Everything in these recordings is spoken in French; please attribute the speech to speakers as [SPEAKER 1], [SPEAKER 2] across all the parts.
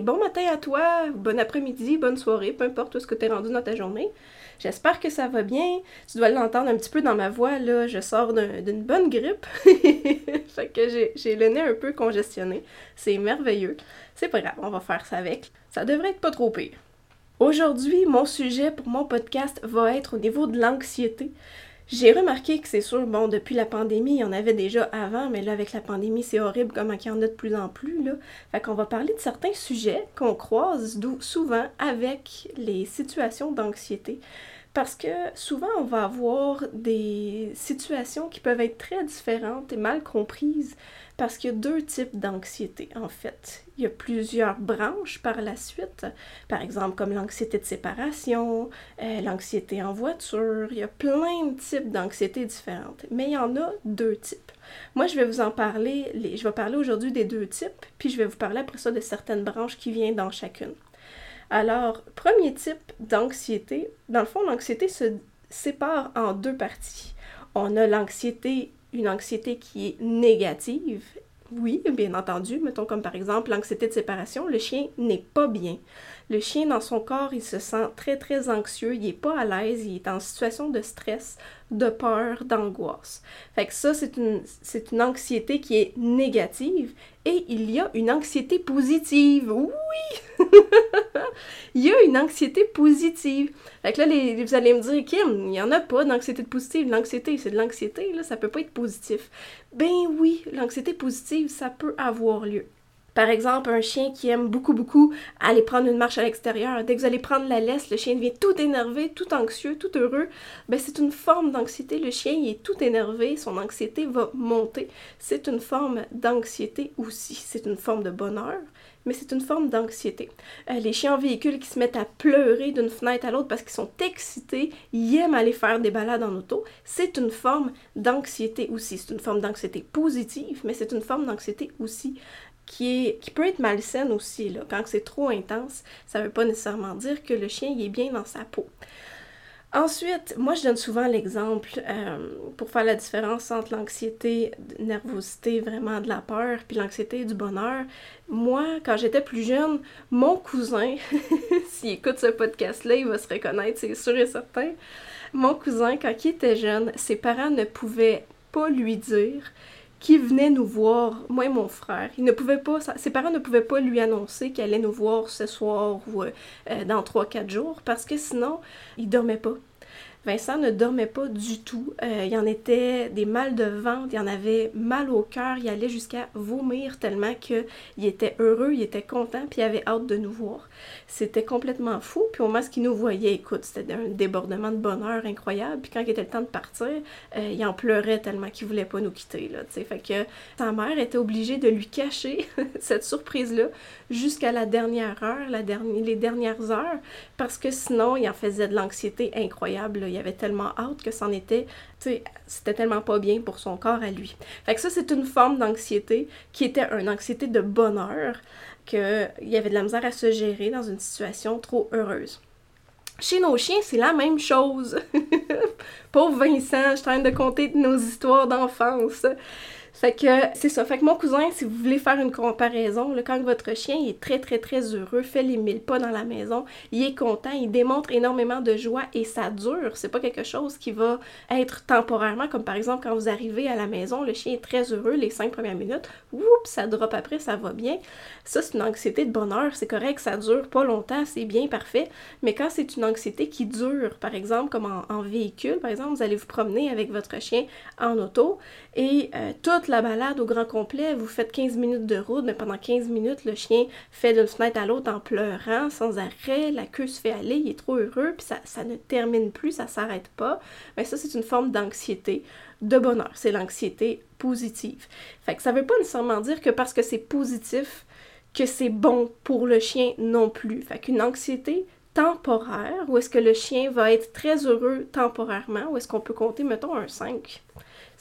[SPEAKER 1] Bon matin à toi, bon après-midi, bonne soirée, peu importe où ce que tu es rendu dans ta journée. J'espère que ça va bien. Tu dois l'entendre un petit peu dans ma voix, là. Je sors d'une bonne grippe. fait que j'ai le nez un peu congestionné. C'est merveilleux. C'est pas grave, on va faire ça avec. Ça devrait être pas trop pire. Aujourd'hui, mon sujet pour mon podcast va être au niveau de l'anxiété. J'ai remarqué que c'est sûr, bon, depuis la pandémie, il y en avait déjà avant, mais là, avec la pandémie, c'est horrible comme il y en a de plus en plus, là. Fait qu'on va parler de certains sujets qu'on croise souvent avec les situations d'anxiété. Parce que souvent, on va avoir des situations qui peuvent être très différentes et mal comprises parce qu'il y a deux types d'anxiété, en fait. Il y a plusieurs branches par la suite, par exemple comme l'anxiété de séparation, euh, l'anxiété en voiture, il y a plein de types d'anxiété différentes, mais il y en a deux types. Moi, je vais vous en parler, je vais parler aujourd'hui des deux types, puis je vais vous parler après ça de certaines branches qui viennent dans chacune. Alors, premier type d'anxiété, dans le fond, l'anxiété se sépare en deux parties. On a l'anxiété, une anxiété qui est négative. Oui, bien entendu, mettons comme par exemple l'anxiété de séparation, le chien n'est pas bien. Le chien dans son corps, il se sent très très anxieux, il est pas à l'aise, il est en situation de stress, de peur, d'angoisse. Fait que ça, c'est une, c'est une anxiété qui est négative et il y a une anxiété positive. Oui! il y a une anxiété positive. Fait que là, vous allez me dire, Kim, il n'y en a pas d'anxiété positive. L'anxiété, c'est de l'anxiété, là, ça peut pas être positif. Ben oui, l'anxiété positive, ça peut avoir lieu. Par exemple, un chien qui aime beaucoup, beaucoup aller prendre une marche à l'extérieur. Dès que vous allez prendre la laisse, le chien devient tout énervé, tout anxieux, tout heureux. Ben, c'est une forme d'anxiété. Le chien, il est tout énervé, son anxiété va monter. C'est une forme d'anxiété aussi. C'est une forme de bonheur, mais c'est une forme d'anxiété. Euh, les chiens en véhicule qui se mettent à pleurer d'une fenêtre à l'autre parce qu'ils sont excités, ils aiment aller faire des balades en auto, c'est une forme d'anxiété aussi. C'est une forme d'anxiété positive, mais c'est une forme d'anxiété aussi qui, est, qui peut être malsaine aussi. Là. Quand c'est trop intense, ça ne veut pas nécessairement dire que le chien il est bien dans sa peau. Ensuite, moi je donne souvent l'exemple euh, pour faire la différence entre l'anxiété, nervosité, vraiment de la peur, puis l'anxiété du bonheur. Moi, quand j'étais plus jeune, mon cousin, s'il écoute ce podcast-là, il va se reconnaître, c'est sûr et certain. Mon cousin, quand il était jeune, ses parents ne pouvaient pas lui dire qui venait nous voir, moi et mon frère. Il ne pouvait pas, ses parents ne pouvaient pas lui annoncer qu'il allait nous voir ce soir ou euh, dans 3-4 jours parce que sinon, il dormait pas. Vincent ne dormait pas du tout. Euh, il y en était des mal de ventre, il y en avait mal au cœur, il allait jusqu'à vomir tellement qu'il était heureux, il était content, puis il avait hâte de nous voir. C'était complètement fou. Puis au moment qu'il nous voyait, écoute, c'était un débordement de bonheur incroyable. Puis quand il était le temps de partir, euh, il en pleurait tellement qu'il voulait pas nous quitter. Là, fait que sa mère était obligée de lui cacher cette surprise-là jusqu'à la dernière heure, la les dernières heures, parce que sinon, il en faisait de l'anxiété incroyable il avait tellement hâte que c'en était, c'était tellement pas bien pour son corps à lui. Fait que ça, c'est une forme d'anxiété qui était une anxiété de bonheur, qu'il y avait de la misère à se gérer dans une situation trop heureuse. Chez nos chiens, c'est la même chose. Pauvre Vincent, je suis en train de compter nos histoires d'enfance. Fait que c'est ça. Fait que mon cousin, si vous voulez faire une comparaison, quand votre chien est très très très heureux, fait les mille pas dans la maison, il est content, il démontre énormément de joie et ça dure. C'est pas quelque chose qui va être temporairement, comme par exemple quand vous arrivez à la maison, le chien est très heureux les cinq premières minutes, oups, ça drop après, ça va bien. Ça, c'est une anxiété de bonheur, c'est correct, ça dure pas longtemps, c'est bien parfait. Mais quand c'est une anxiété qui dure, par exemple, comme en, véhicule, par exemple, vous allez vous promener avec votre chien en auto et euh, toute la balade au grand complet, vous faites 15 minutes de route, mais pendant 15 minutes, le chien fait d'une fenêtre à l'autre en pleurant, sans arrêt, la queue se fait aller, il est trop heureux, puis ça, ça ne termine plus, ça s'arrête pas. Mais ça, c'est une forme d'anxiété, de bonheur. C'est l'anxiété positive. Fait que ça veut pas nécessairement dire que parce que c'est positif, que c'est bon pour le chien non plus. Fait qu'une anxiété temporaire, où est-ce que le chien va être très heureux temporairement, où est-ce qu'on peut compter, mettons, un 5.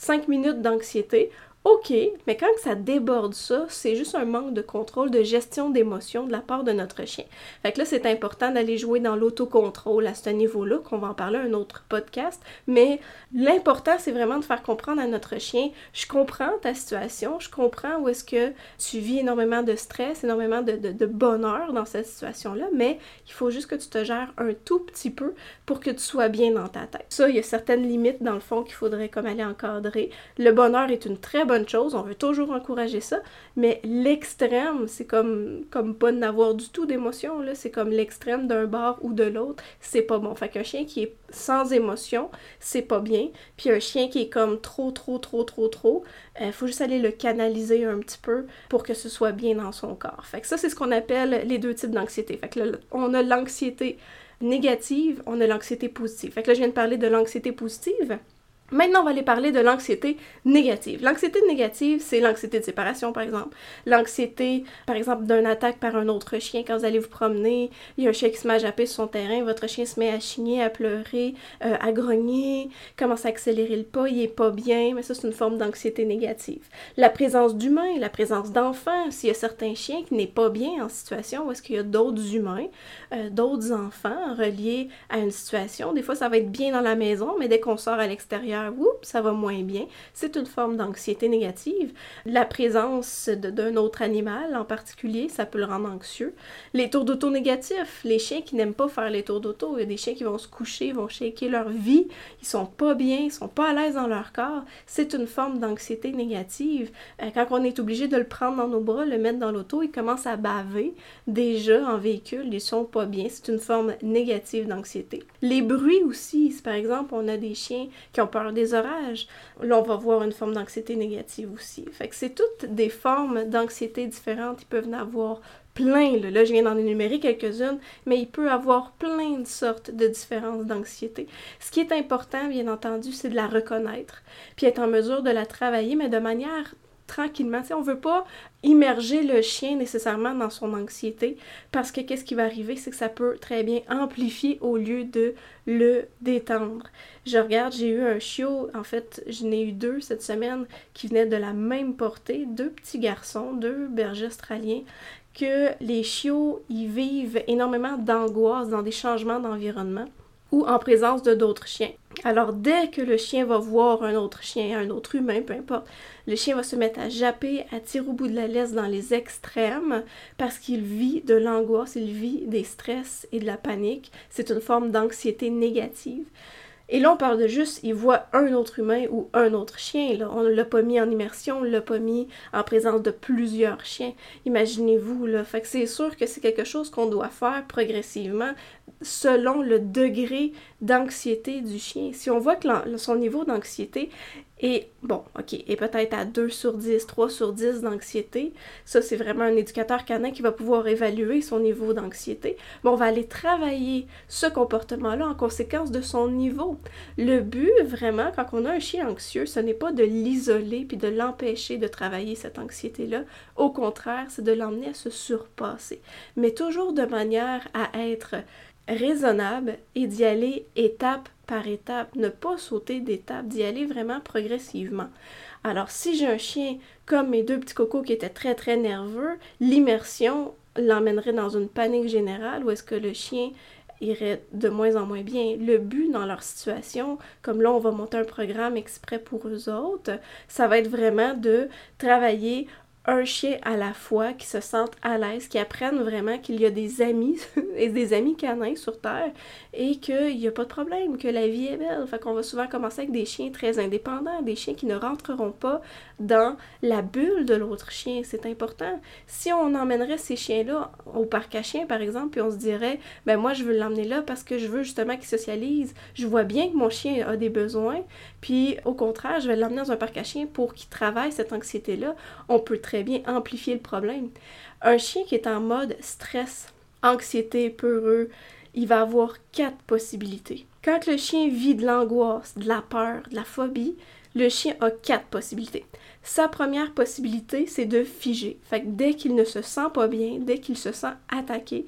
[SPEAKER 1] 5 minutes d'anxiété, OK, mais quand ça déborde ça, c'est juste un manque de contrôle, de gestion d'émotions de la part de notre chien. Fait que là, c'est important d'aller jouer dans l'autocontrôle à ce niveau-là, qu'on va en parler un autre podcast, mais l'important, c'est vraiment de faire comprendre à notre chien, je comprends ta situation, je comprends où est-ce que tu vis énormément de stress, énormément de, de bonheur dans cette situation-là, mais il faut juste que tu te gères un tout petit peu pour que tu sois bien dans ta tête. Ça, il y a certaines limites dans le fond qu'il faudrait comme aller encadrer. Le bonheur est une très bonne chose, on veut toujours encourager ça, mais l'extrême, c'est comme, comme pas n'avoir du tout d'émotion, là, c'est comme l'extrême d'un bord ou de l'autre, c'est pas bon. Fait qu'un chien qui est sans émotion, c'est pas bien, puis un chien qui est comme trop, trop, trop, trop, trop, euh, faut juste aller le canaliser un petit peu pour que ce soit bien dans son corps. Fait que ça, c'est ce qu'on appelle les deux types d'anxiété. Fait que là, on a l'anxiété négative, on a l'anxiété positive. Fait que là, je viens de parler de l'anxiété positive. Maintenant, on va aller parler de l'anxiété négative. L'anxiété négative, c'est l'anxiété de séparation, par exemple. L'anxiété, par exemple, d'une attaque par un autre chien. Quand vous allez vous promener, il y a un chien qui se met à japper sur son terrain, votre chien se met à chigner, à pleurer, euh, à grogner, commence à accélérer le pas, il est pas bien, mais ça, c'est une forme d'anxiété négative. La présence d'humains, la présence d'enfants, s'il y a certains chiens qui n'est pas bien en situation où est-ce qu'il y a d'autres humains, euh, d'autres enfants reliés à une situation, des fois, ça va être bien dans la maison, mais dès qu'on sort à l'extérieur, ça va moins bien. C'est une forme d'anxiété négative. La présence d'un autre animal en particulier, ça peut le rendre anxieux. Les tours d'auto négatifs, les chiens qui n'aiment pas faire les tours d'auto, il y a des chiens qui vont se coucher, vont shaker leur vie, ils sont pas bien, ils sont pas à l'aise dans leur corps. C'est une forme d'anxiété négative. Euh, quand on est obligé de le prendre dans nos bras, le mettre dans l'auto, il commence à baver déjà en véhicule, ils sont pas bien. C'est une forme négative d'anxiété. Les bruits aussi, si par exemple on a des chiens qui ont peur des orages, là, on va voir une forme d'anxiété négative aussi. Fait que c'est toutes des formes d'anxiété différentes. Ils peuvent en avoir plein. Là, je viens d'en énumérer quelques-unes, mais il peut avoir plein de sortes de différences d'anxiété. Ce qui est important, bien entendu, c'est de la reconnaître, puis être en mesure de la travailler, mais de manière tranquillement. On on veut pas immerger le chien nécessairement dans son anxiété parce que qu'est-ce qui va arriver, c'est que ça peut très bien amplifier au lieu de le détendre. Je regarde, j'ai eu un chiot, en fait, j'en ai eu deux cette semaine qui venaient de la même portée, deux petits garçons, deux bergers australiens que les chiots, ils vivent énormément d'angoisse dans des changements d'environnement ou en présence de d'autres chiens. Alors dès que le chien va voir un autre chien, un autre humain, peu importe, le chien va se mettre à japper, à tirer au bout de la laisse dans les extrêmes parce qu'il vit de l'angoisse, il vit des stress et de la panique. C'est une forme d'anxiété négative. Et là, on parle de juste, il voit un autre humain ou un autre chien. On ne l'a pas mis en immersion, on ne l'a pas mis en présence de plusieurs chiens. Imaginez-vous, là. Fait que c'est sûr que c'est quelque chose qu'on doit faire progressivement selon le degré d'anxiété du chien. Si on voit que son niveau d'anxiété est, bon, ok, est peut-être à 2 sur 10, 3 sur 10 d'anxiété, ça c'est vraiment un éducateur canin qui va pouvoir évaluer son niveau d'anxiété, mais on va aller travailler ce comportement-là en conséquence de son niveau. Le but, vraiment, quand on a un chien anxieux, ce n'est pas de l'isoler puis de l'empêcher de travailler cette anxiété-là. Au contraire, c'est de l'emmener à se surpasser, mais toujours de manière à être raisonnable et d'y aller étape par étape, ne pas sauter d'étape, d'y aller vraiment progressivement. Alors si j'ai un chien comme mes deux petits cocos qui étaient très très nerveux, l'immersion l'emmènerait dans une panique générale où est-ce que le chien irait de moins en moins bien. Le but dans leur situation, comme là on va monter un programme exprès pour eux autres, ça va être vraiment de travailler un chien à la fois qui se sentent à l'aise, qui apprennent vraiment qu'il y a des amis et des amis canins sur Terre et qu'il n'y a pas de problème, que la vie est belle. Fait qu'on va souvent commencer avec des chiens très indépendants, des chiens qui ne rentreront pas dans la bulle de l'autre chien. C'est important. Si on emmènerait ces chiens-là au parc à chiens, par exemple, puis on se dirait, ben moi je veux l'emmener là parce que je veux justement qu'il socialise. Je vois bien que mon chien a des besoins, puis au contraire, je vais l'emmener dans un parc à chiens pour qu'il travaille cette anxiété-là. On peut très bien amplifier le problème. Un chien qui est en mode stress, anxiété, peureux, il va avoir quatre possibilités. Quand le chien vit de l'angoisse, de la peur, de la phobie, le chien a quatre possibilités. Sa première possibilité, c'est de figer. Fait que dès qu'il ne se sent pas bien, dès qu'il se sent attaqué,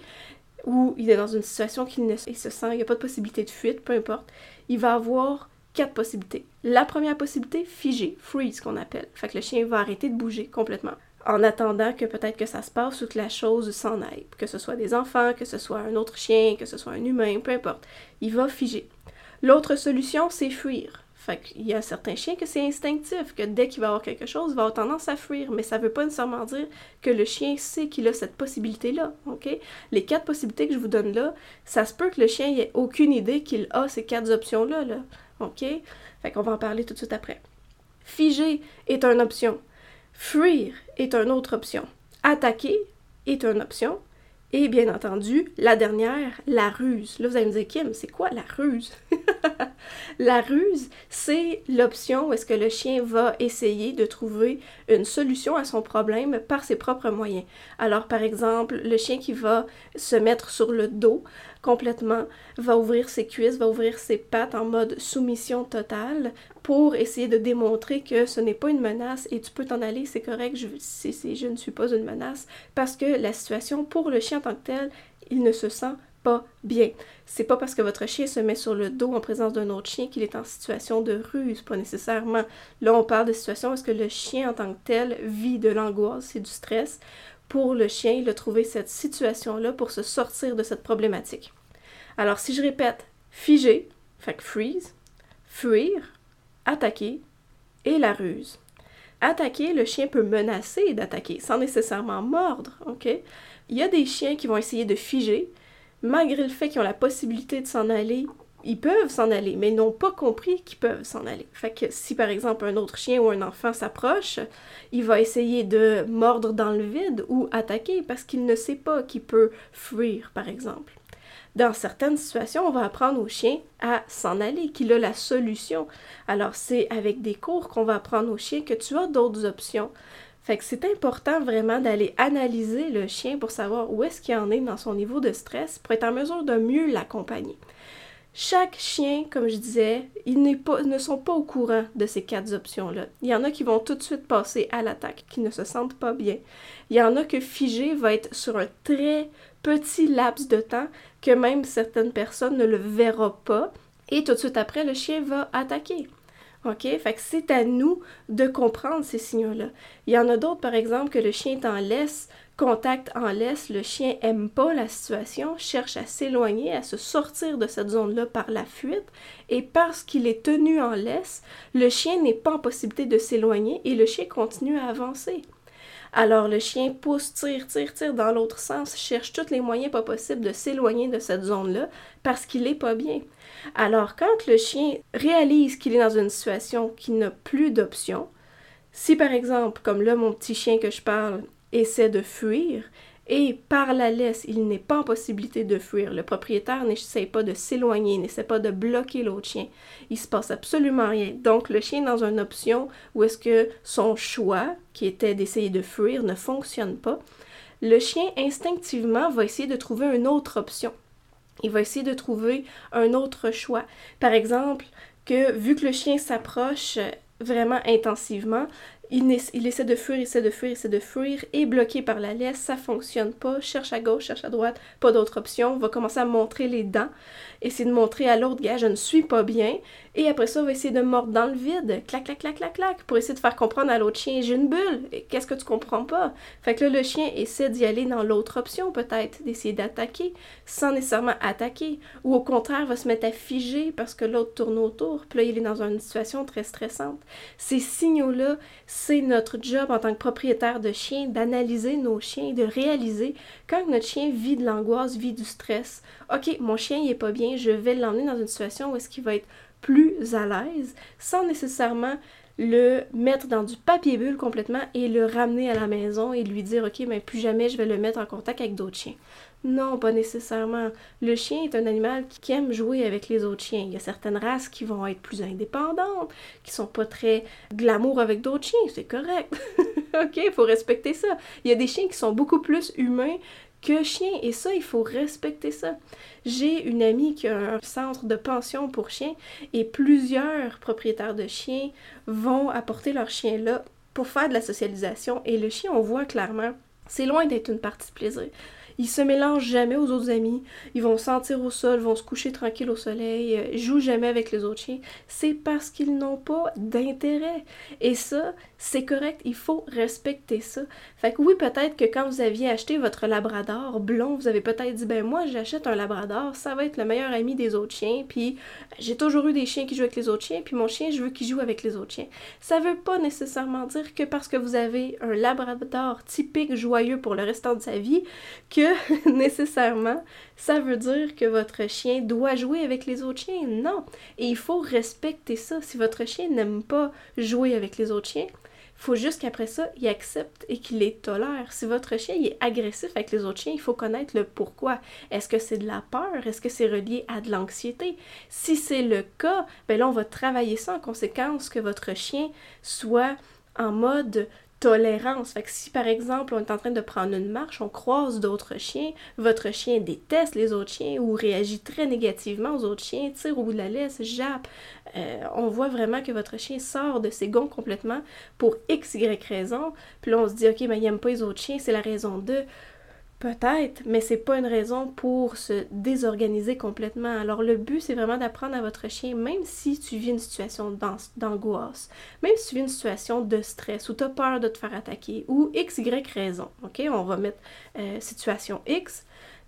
[SPEAKER 1] ou il est dans une situation qu'il ne se sent, il n'y a pas de possibilité de fuite, peu importe, il va avoir quatre possibilités. La première possibilité, figer, freeze qu'on appelle. Fait que le chien va arrêter de bouger complètement en attendant que peut-être que ça se passe ou que la chose s'en aille. Que ce soit des enfants, que ce soit un autre chien, que ce soit un humain, peu importe. Il va figer. L'autre solution, c'est fuir. Fait qu'il y a certains chiens que c'est instinctif, que dès qu'il va avoir quelque chose, il va avoir tendance à fuir, mais ça veut pas nécessairement dire que le chien sait qu'il a cette possibilité-là, ok? Les quatre possibilités que je vous donne là, ça se peut que le chien ait aucune idée qu'il a ces quatre options-là, là? Fait qu'on va en parler tout de suite après. Figer est une option. Fuir est une autre option. Attaquer est une option. Et bien entendu, la dernière, la ruse. Là, vous allez me dire, Kim, c'est quoi la ruse? la ruse, c'est l'option où est-ce que le chien va essayer de trouver une solution à son problème par ses propres moyens. Alors, par exemple, le chien qui va se mettre sur le dos complètement, va ouvrir ses cuisses, va ouvrir ses pattes en mode soumission totale pour essayer de démontrer que ce n'est pas une menace et tu peux t'en aller, c'est correct, je, je ne suis pas une menace, parce que la situation pour le chien en tant que tel, il ne se sent pas bien. C'est pas parce que votre chien se met sur le dos en présence d'un autre chien qu'il est en situation de ruse, pas nécessairement. Là, on parle de situation où que le chien en tant que tel vit de l'angoisse et du stress pour le chien, il a trouvé cette situation-là pour se sortir de cette problématique. Alors, si je répète, figer, fait freeze, fuir, attaquer et la ruse. Attaquer, le chien peut menacer d'attaquer sans nécessairement mordre, ok? Il y a des chiens qui vont essayer de figer, malgré le fait qu'ils ont la possibilité de s'en aller ils peuvent s'en aller, mais ils n'ont pas compris qu'ils peuvent s'en aller. Fait si par exemple un autre chien ou un enfant s'approche, il va essayer de mordre dans le vide ou attaquer parce qu'il ne sait pas qu'il peut fuir, par exemple. Dans certaines situations, on va apprendre au chien à s'en aller, qu'il a la solution. Alors c'est avec des cours qu'on va apprendre au chien que tu as d'autres options. Fait que c'est important vraiment d'aller analyser le chien pour savoir où est-ce qu'il en est dans son niveau de stress pour être en mesure de mieux l'accompagner. Chaque chien, comme je disais, ils ne sont pas au courant de ces quatre options-là. Il y en a qui vont tout de suite passer à l'attaque, qui ne se sentent pas bien. Il y en a que figé va être sur un très petit laps de temps que même certaines personnes ne le verront pas. Et tout de suite après, le chien va attaquer. OK? Fait que c'est à nous de comprendre ces signaux-là. Il y en a d'autres, par exemple, que le chien est en laisse, contact en laisse, le chien aime pas la situation, cherche à s'éloigner, à se sortir de cette zone-là par la fuite, et parce qu'il est tenu en laisse, le chien n'est pas en possibilité de s'éloigner et le chien continue à avancer. Alors le chien pousse, tire, tire, tire dans l'autre sens, cherche tous les moyens pas possibles de s'éloigner de cette zone-là parce qu'il n'est pas bien. Alors quand le chien réalise qu'il est dans une situation qui n'a plus d'option, si par exemple, comme là mon petit chien que je parle, essaie de fuir et par la laisse, il n'est pas en possibilité de fuir. Le propriétaire n'essaie pas de s'éloigner, n'essaie pas de bloquer l'autre chien. Il se passe absolument rien. Donc le chien dans une option où est-ce que son choix, qui était d'essayer de fuir, ne fonctionne pas. Le chien instinctivement va essayer de trouver une autre option. Il va essayer de trouver un autre choix. Par exemple, que vu que le chien s'approche vraiment intensivement, il, essaie de fuir, il essaie de fuir, il essaie de fuir, et bloqué par la laisse, ça fonctionne pas, cherche à gauche, cherche à droite, pas d'autre option, va commencer à montrer les dents, essayer de montrer à l'autre gars, je ne suis pas bien, et après ça, va essayer de mordre dans le vide, clac, clac, clac, clac, clac, pour essayer de faire comprendre à l'autre chien, j'ai une bulle, qu'est-ce que tu comprends pas? Fait que là, le chien essaie d'y aller dans l'autre option, peut-être, d'essayer d'attaquer, sans nécessairement attaquer, ou au contraire, va se mettre à figer parce que l'autre tourne autour, puis là, il est dans une situation très stressante. Ces signaux-là, c'est notre job en tant que propriétaire de chien d'analyser nos chiens, de réaliser quand notre chien vit de l'angoisse, vit du stress. OK, mon chien il est pas bien, je vais l'emmener dans une situation où est-ce qu'il va être plus à l'aise sans nécessairement le mettre dans du papier bulle complètement et le ramener à la maison et lui dire OK, mais plus jamais je vais le mettre en contact avec d'autres chiens. Non, pas nécessairement. Le chien est un animal qui aime jouer avec les autres chiens. Il y a certaines races qui vont être plus indépendantes, qui sont pas très glamour avec d'autres chiens, c'est correct. OK, faut respecter ça. Il y a des chiens qui sont beaucoup plus humains que chiens et ça, il faut respecter ça. J'ai une amie qui a un centre de pension pour chiens et plusieurs propriétaires de chiens vont apporter leur chien là pour faire de la socialisation et le chien, on voit clairement C'est loin d'être une partie de plaisir. Ils se mélangent jamais aux autres amis. Ils vont sentir au sol, vont se coucher tranquille au soleil, euh, jouent jamais avec les autres chiens. C'est parce qu'ils n'ont pas d'intérêt. Et ça, c'est correct. Il faut respecter ça. Fait que oui, peut-être que quand vous aviez acheté votre labrador blond, vous avez peut-être dit, ben moi, j'achète un labrador, ça va être le meilleur ami des autres chiens. Puis j'ai toujours eu des chiens qui jouent avec les autres chiens, puis mon chien, je veux qu'il joue avec les autres chiens. Ça veut pas nécessairement dire que parce que vous avez un labrador typique joyeux pour le restant de sa vie, que nécessairement ça veut dire que votre chien doit jouer avec les autres chiens. Non. Et il faut respecter ça. Si votre chien n'aime pas jouer avec les autres chiens, il faut juste qu'après ça, il accepte et qu'il les tolère. Si votre chien est agressif avec les autres chiens, il faut connaître le pourquoi. Est-ce que c'est de la peur? Est-ce que c'est relié à de l'anxiété? Si c'est le cas, ben là, on va travailler ça en conséquence que votre chien soit en mode tolérance. Fait que si par exemple on est en train de prendre une marche, on croise d'autres chiens, votre chien déteste les autres chiens ou réagit très négativement aux autres chiens, tire au bout de la laisse, jappe, euh, on voit vraiment que votre chien sort de ses gonds complètement pour x, y raison, puis là on se dit ok, mais il n'aime pas les autres chiens, c'est la raison de. Peut-être, mais c'est pas une raison pour se désorganiser complètement. Alors le but, c'est vraiment d'apprendre à votre chien, même si tu vis une situation d'angoisse, même si tu vis une situation de stress ou tu as peur de te faire attaquer ou x, raison. OK? On va mettre euh, situation X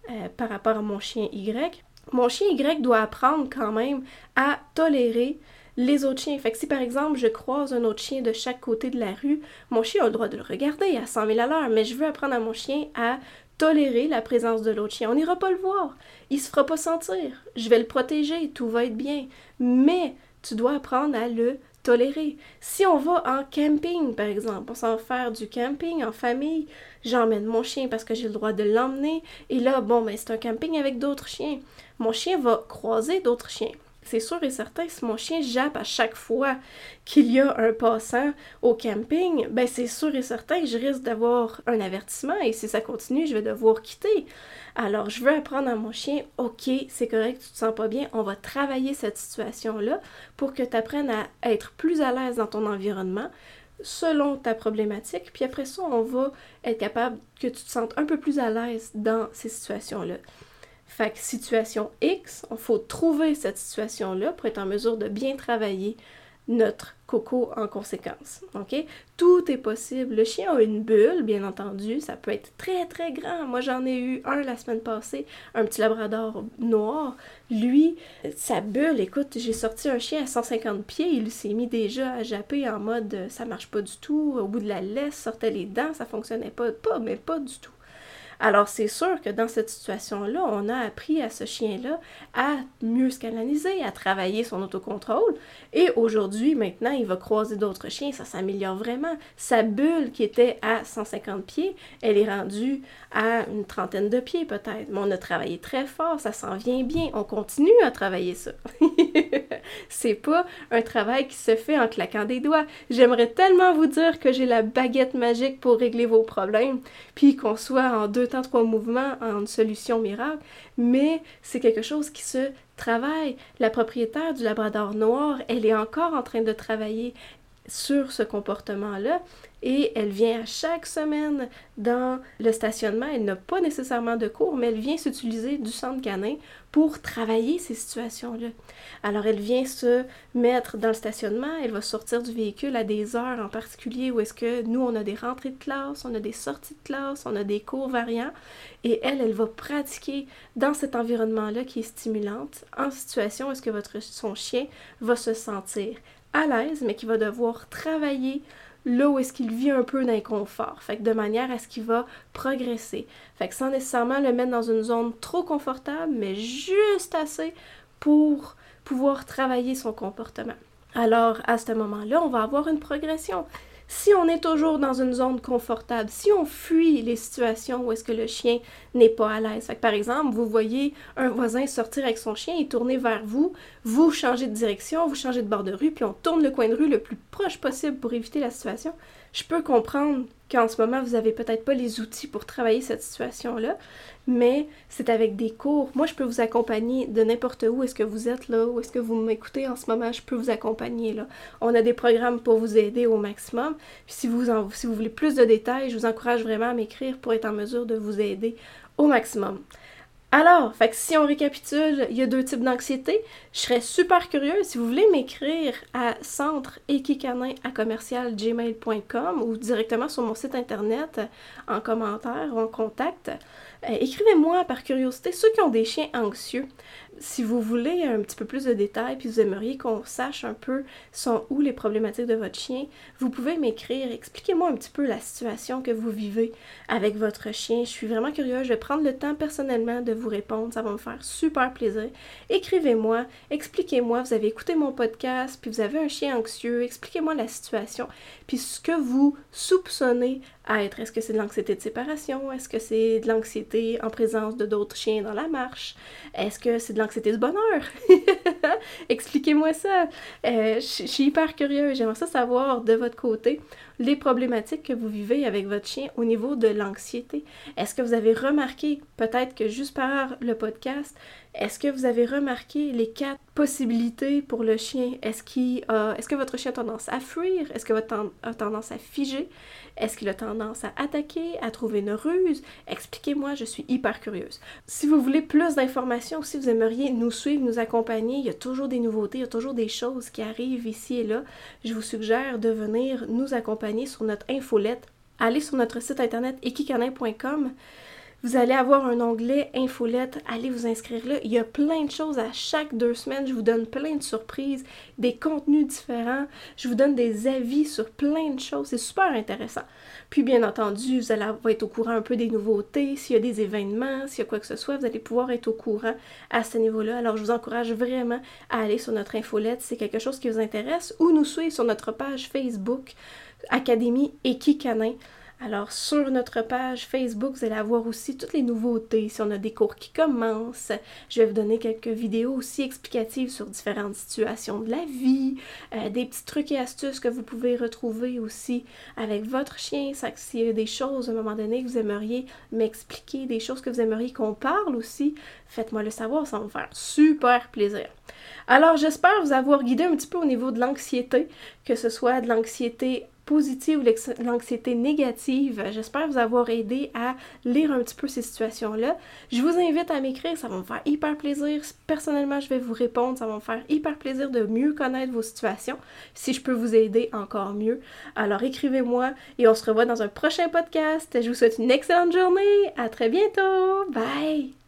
[SPEAKER 1] euh, par rapport à mon chien Y. Mon chien Y doit apprendre quand même à tolérer les autres chiens. Fait que si par exemple je croise un autre chien de chaque côté de la rue, mon chien a le droit de le regarder à 100 000 à l'heure, mais je veux apprendre à mon chien à tolérer la présence de l'autre chien. On n'ira pas le voir. Il se fera pas sentir. Je vais le protéger, tout va être bien. Mais tu dois apprendre à le tolérer. Si on va en camping, par exemple, on s'en faire du camping en famille, j'emmène mon chien parce que j'ai le droit de l'emmener. Et là, bon, ben, c'est un camping avec d'autres chiens. Mon chien va croiser d'autres chiens c'est sûr et certain, si mon chien jappe à chaque fois qu'il y a un passant au camping, ben c'est sûr et certain que je risque d'avoir un avertissement et si ça continue, je vais devoir quitter. Alors, je veux apprendre à mon chien, ok, c'est correct, tu te sens pas bien, on va travailler cette situation-là pour que tu apprennes à être plus à l'aise dans ton environnement selon ta problématique, puis après ça, on va être capable que tu te sentes un peu plus à l'aise dans ces situations-là. Fait que situation X, il faut trouver cette situation-là pour être en mesure de bien travailler notre coco en conséquence. OK? Tout est possible. Le chien a une bulle, bien entendu. Ça peut être très, très grand. Moi, j'en ai eu un la semaine passée, un petit labrador noir. Lui, sa bulle, écoute, j'ai sorti un chien à 150 pieds. Il s'est mis déjà à japper en mode ça marche pas du tout. Au bout de la laisse, sortait les dents, ça fonctionnait pas. Pas, mais pas du tout. Alors c'est sûr que dans cette situation-là, on a appris à ce chien-là à mieux se canaliser, à travailler son autocontrôle. Et aujourd'hui, maintenant, il va croiser d'autres chiens, ça s'améliore vraiment. Sa bulle qui était à 150 pieds, elle est rendue à une trentaine de pieds peut-être. Mais on a travaillé très fort, ça s'en vient bien. On continue à travailler ça. c'est pas un travail qui se fait en claquant des doigts. J'aimerais tellement vous dire que j'ai la baguette magique pour régler vos problèmes, puis qu'on soit en deux temps, trois mouvements en une solution miracle, mais c'est quelque chose qui se travaille. La propriétaire du Labrador noir, elle est encore en train de travailler sur ce comportement-là et elle vient à chaque semaine dans le stationnement. Elle n'a pas nécessairement de cours, mais elle vient s'utiliser du centre canin pour travailler ces situations-là. Alors elle vient se mettre dans le stationnement, elle va sortir du véhicule à des heures en particulier où est-ce que nous, on a des rentrées de classe, on a des sorties de classe, on a des cours variants, et elle, elle va pratiquer dans cet environnement-là qui est stimulante en situation où est-ce que votre, son chien va se sentir à l'aise, mais qui va devoir travailler là où est-ce qu'il vit un peu d'inconfort. Fait de manière à ce qu'il va progresser. Fait que sans nécessairement le mettre dans une zone trop confortable, mais juste assez pour pouvoir travailler son comportement. Alors, à ce moment-là, on va avoir une progression. Si on est toujours dans une zone confortable, si on fuit les situations où est-ce que le chien n'est pas à l'aise. Par exemple, vous voyez un voisin sortir avec son chien et tourner vers vous, vous changez de direction, vous changez de bord de rue, puis on tourne le coin de rue le plus proche possible pour éviter la situation. Je peux comprendre qu'en ce moment, vous n'avez peut-être pas les outils pour travailler cette situation-là, mais c'est avec des cours. Moi, je peux vous accompagner de n'importe où. Est-ce que vous êtes là? Où est-ce que vous m'écoutez en ce moment? Je peux vous accompagner là. On a des programmes pour vous aider au maximum. si vous, si vous voulez plus de détails, je vous encourage vraiment à m'écrire pour être en mesure de vous aider au maximum. Alors, si on récapitule, il y a deux types d'anxiété. Je serais super curieuse si vous voulez m'écrire à centre à commercial gmail.com ou directement sur mon site internet en commentaire ou en contact. Euh, écrivez-moi par curiosité ceux qui ont des chiens anxieux. Si vous voulez un petit peu plus de détails, puis vous aimeriez qu'on sache un peu sont où les problématiques de votre chien, vous pouvez m'écrire. Expliquez-moi un petit peu la situation que vous vivez avec votre chien. Je suis vraiment curieuse. Je vais prendre le temps personnellement de vous répondre. Ça va me faire super plaisir. Écrivez-moi, expliquez-moi. Vous avez écouté mon podcast, puis vous avez un chien anxieux. Expliquez-moi la situation, puis ce que vous soupçonnez être. Est-ce que c'est de l'anxiété de séparation? Est-ce que c'est de l'anxiété en présence de d'autres chiens dans la marche? Est-ce que c'est l'anxiété du bonheur? Expliquez-moi ça. Euh, je suis hyper curieuse. J'aimerais savoir de votre côté les problématiques que vous vivez avec votre chien au niveau de l'anxiété. Est-ce que vous avez remarqué, peut-être que juste par le podcast, est-ce que vous avez remarqué les quatre possibilités pour le chien? Est-ce est-ce que votre chien a tendance à fuir? Est-ce que votre chien a tendance à figer? Est-ce qu'il a tendance à attaquer, à trouver une ruse? Expliquez-moi, je suis hyper curieuse. Si vous voulez plus d'informations, si vous aimeriez nous suivre, nous accompagner, il y a toujours des nouveautés, il y a toujours des choses qui arrivent ici et là. Je vous suggère de venir nous accompagner sur notre infolette. Allez sur notre site internet equicanin.com. Vous allez avoir un onglet infolette, allez vous inscrire là. Il y a plein de choses à chaque deux semaines. Je vous donne plein de surprises, des contenus différents. Je vous donne des avis sur plein de choses. C'est super intéressant. Puis bien entendu, vous allez être au courant un peu des nouveautés. S'il y a des événements, s'il y a quoi que ce soit, vous allez pouvoir être au courant à ce niveau-là. Alors je vous encourage vraiment à aller sur notre infolette si c'est quelque chose qui vous intéresse ou nous suivre sur notre page Facebook Académie Equicanin. Alors, sur notre page Facebook, vous allez avoir aussi toutes les nouveautés. Si on a des cours qui commencent, je vais vous donner quelques vidéos aussi explicatives sur différentes situations de la vie, euh, des petits trucs et astuces que vous pouvez retrouver aussi avec votre chien. S'il y a des choses à un moment donné que vous aimeriez m'expliquer, des choses que vous aimeriez qu'on parle aussi, faites-moi le savoir, ça va me faire super plaisir. Alors, j'espère vous avoir guidé un petit peu au niveau de l'anxiété, que ce soit de l'anxiété positive ou l'anxiété négative. J'espère vous avoir aidé à lire un petit peu ces situations-là. Je vous invite à m'écrire, ça va me faire hyper plaisir. Personnellement, je vais vous répondre, ça va me faire hyper plaisir de mieux connaître vos situations. Si je peux vous aider, encore mieux. Alors écrivez-moi et on se revoit dans un prochain podcast. Je vous souhaite une excellente journée. À très bientôt. Bye!